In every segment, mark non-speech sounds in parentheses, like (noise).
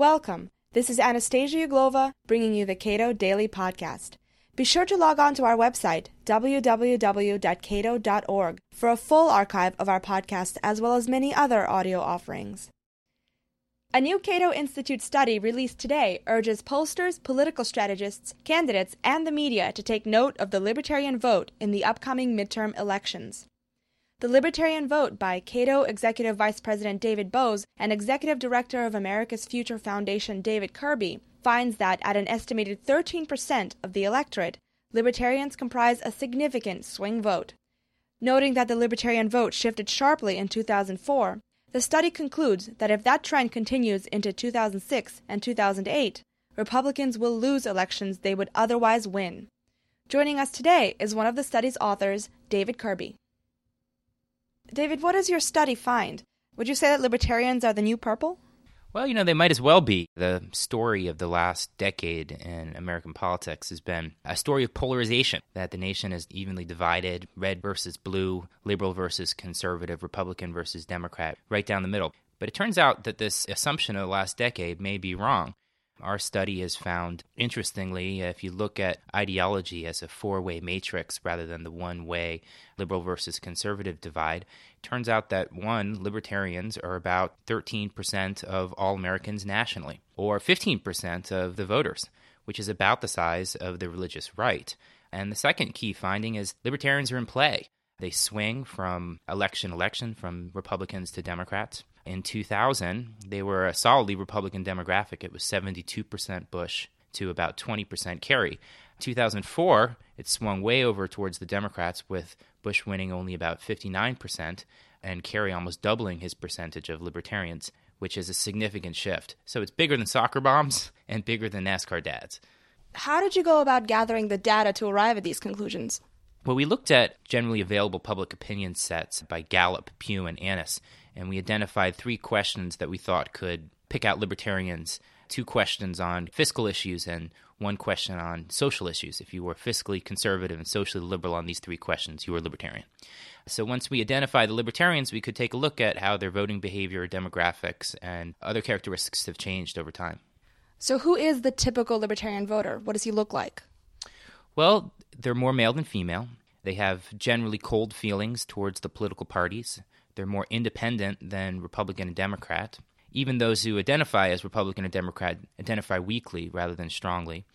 Welcome. This is Anastasia Uglova bringing you the Cato Daily Podcast. Be sure to log on to our website, www.cato.org, for a full archive of our podcast as well as many other audio offerings. A new Cato Institute study released today urges pollsters, political strategists, candidates, and the media to take note of the libertarian vote in the upcoming midterm elections. The Libertarian Vote by Cato Executive Vice President David Boaz and Executive Director of America's Future Foundation David Kirby finds that at an estimated 13% of the electorate, libertarians comprise a significant swing vote. Noting that the libertarian vote shifted sharply in 2004, the study concludes that if that trend continues into 2006 and 2008, Republicans will lose elections they would otherwise win. Joining us today is one of the study's authors, David Kirby. David, what does your study find? Would you say that libertarians are the new purple? Well, you know, they might as well be. The story of the last decade in American politics has been a story of polarization, that the nation is evenly divided red versus blue, liberal versus conservative, Republican versus Democrat, right down the middle. But it turns out that this assumption of the last decade may be wrong. Our study has found, interestingly, if you look at ideology as a four way matrix rather than the one way liberal versus conservative divide, turns out that one, libertarians are about 13% of all Americans nationally, or 15% of the voters, which is about the size of the religious right. And the second key finding is libertarians are in play. They swing from election election from Republicans to Democrats. In 2000, they were a solidly Republican demographic. It was 72% Bush to about 20% Kerry. 2004, it swung way over towards the Democrats, with Bush winning only about 59% and Kerry almost doubling his percentage of libertarians, which is a significant shift. So it's bigger than soccer moms (laughs) and bigger than NASCAR dads. How did you go about gathering the data to arrive at these conclusions? Well, we looked at generally available public opinion sets by Gallup, Pew, and ANES, and we identified three questions that we thought could pick out libertarians two questions on fiscal issues and one question on social issues. If you were fiscally conservative and socially liberal on these three questions, you were libertarian. So once we identify the libertarians, we could take a look at how their voting behavior, demographics, and other characteristics have changed over time. So, who is the typical libertarian voter? What does he look like? Well, they're more male than female. They have generally cold feelings towards the political parties. They're more independent than Republican and Democrat. Even those who identify as Republican and Democrat identify weakly rather than strongly.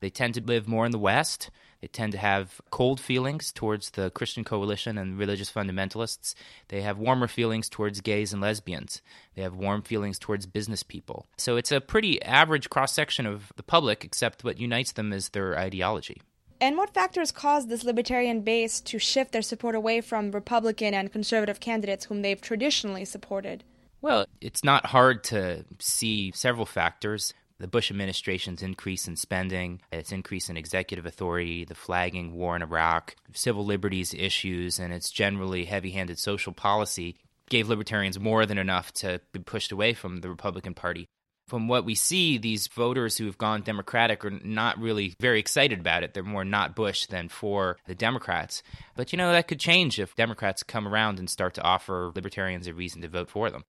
They tend to live more in the West. They tend to have cold feelings towards the Christian coalition and religious fundamentalists. They have warmer feelings towards gays and lesbians. They have warm feelings towards business people. So it's a pretty average cross section of the public, except what unites them is their ideology. And what factors caused this libertarian base to shift their support away from Republican and conservative candidates whom they've traditionally supported? Well, it's not hard to see several factors. The Bush administration's increase in spending, its increase in executive authority, the flagging war in Iraq, civil liberties issues, and its generally heavy handed social policy gave libertarians more than enough to be pushed away from the Republican Party. From what we see, these voters who have gone Democratic are not really very excited about it. They're more not Bush than for the Democrats. But you know, that could change if Democrats come around and start to offer libertarians a reason to vote for them.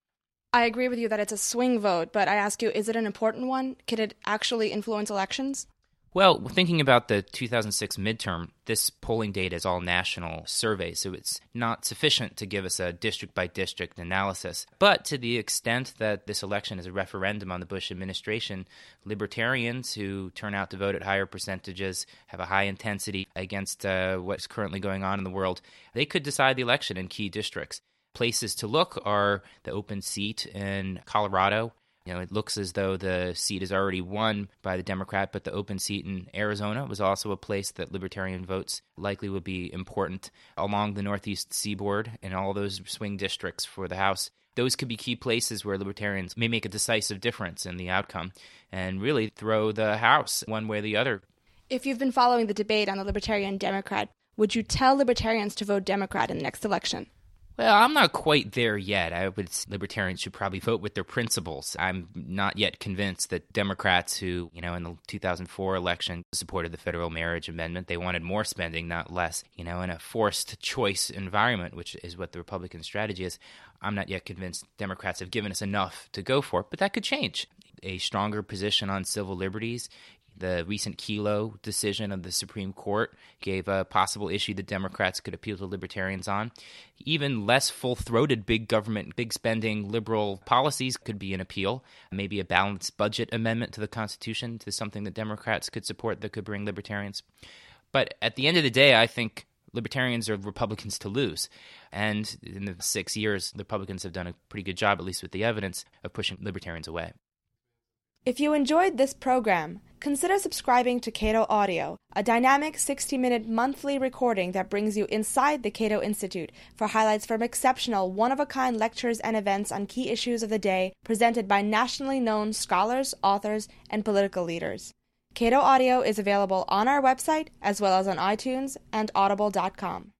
I agree with you that it's a swing vote, but I ask you, is it an important one? Could it actually influence elections? Well, thinking about the 2006 midterm, this polling data is all national surveys, so it's not sufficient to give us a district by district analysis. But to the extent that this election is a referendum on the Bush administration, libertarians who turn out to vote at higher percentages, have a high intensity against uh, what's currently going on in the world, they could decide the election in key districts places to look are the open seat in Colorado. You know, it looks as though the seat is already won by the Democrat, but the open seat in Arizona was also a place that libertarian votes likely would be important along the Northeast seaboard and all those swing districts for the House. Those could be key places where libertarians may make a decisive difference in the outcome and really throw the House one way or the other. If you've been following the debate on the Libertarian Democrat, would you tell libertarians to vote Democrat in the next election? Well, I'm not quite there yet. I would libertarians should probably vote with their principles. I'm not yet convinced that Democrats who, you know, in the 2004 election supported the federal marriage amendment, they wanted more spending, not less, you know, in a forced choice environment, which is what the Republican strategy is. I'm not yet convinced Democrats have given us enough to go for, but that could change a stronger position on civil liberties. The recent Kelo decision of the Supreme Court gave a possible issue that Democrats could appeal to libertarians on. Even less full throated big government, big spending liberal policies could be an appeal. Maybe a balanced budget amendment to the Constitution to something that Democrats could support that could bring libertarians. But at the end of the day, I think libertarians are Republicans to lose. And in the six years, Republicans have done a pretty good job, at least with the evidence, of pushing libertarians away. If you enjoyed this program, consider subscribing to Cato Audio, a dynamic 60 minute monthly recording that brings you inside the Cato Institute for highlights from exceptional, one of a kind lectures and events on key issues of the day presented by nationally known scholars, authors, and political leaders. Cato Audio is available on our website as well as on iTunes and audible.com.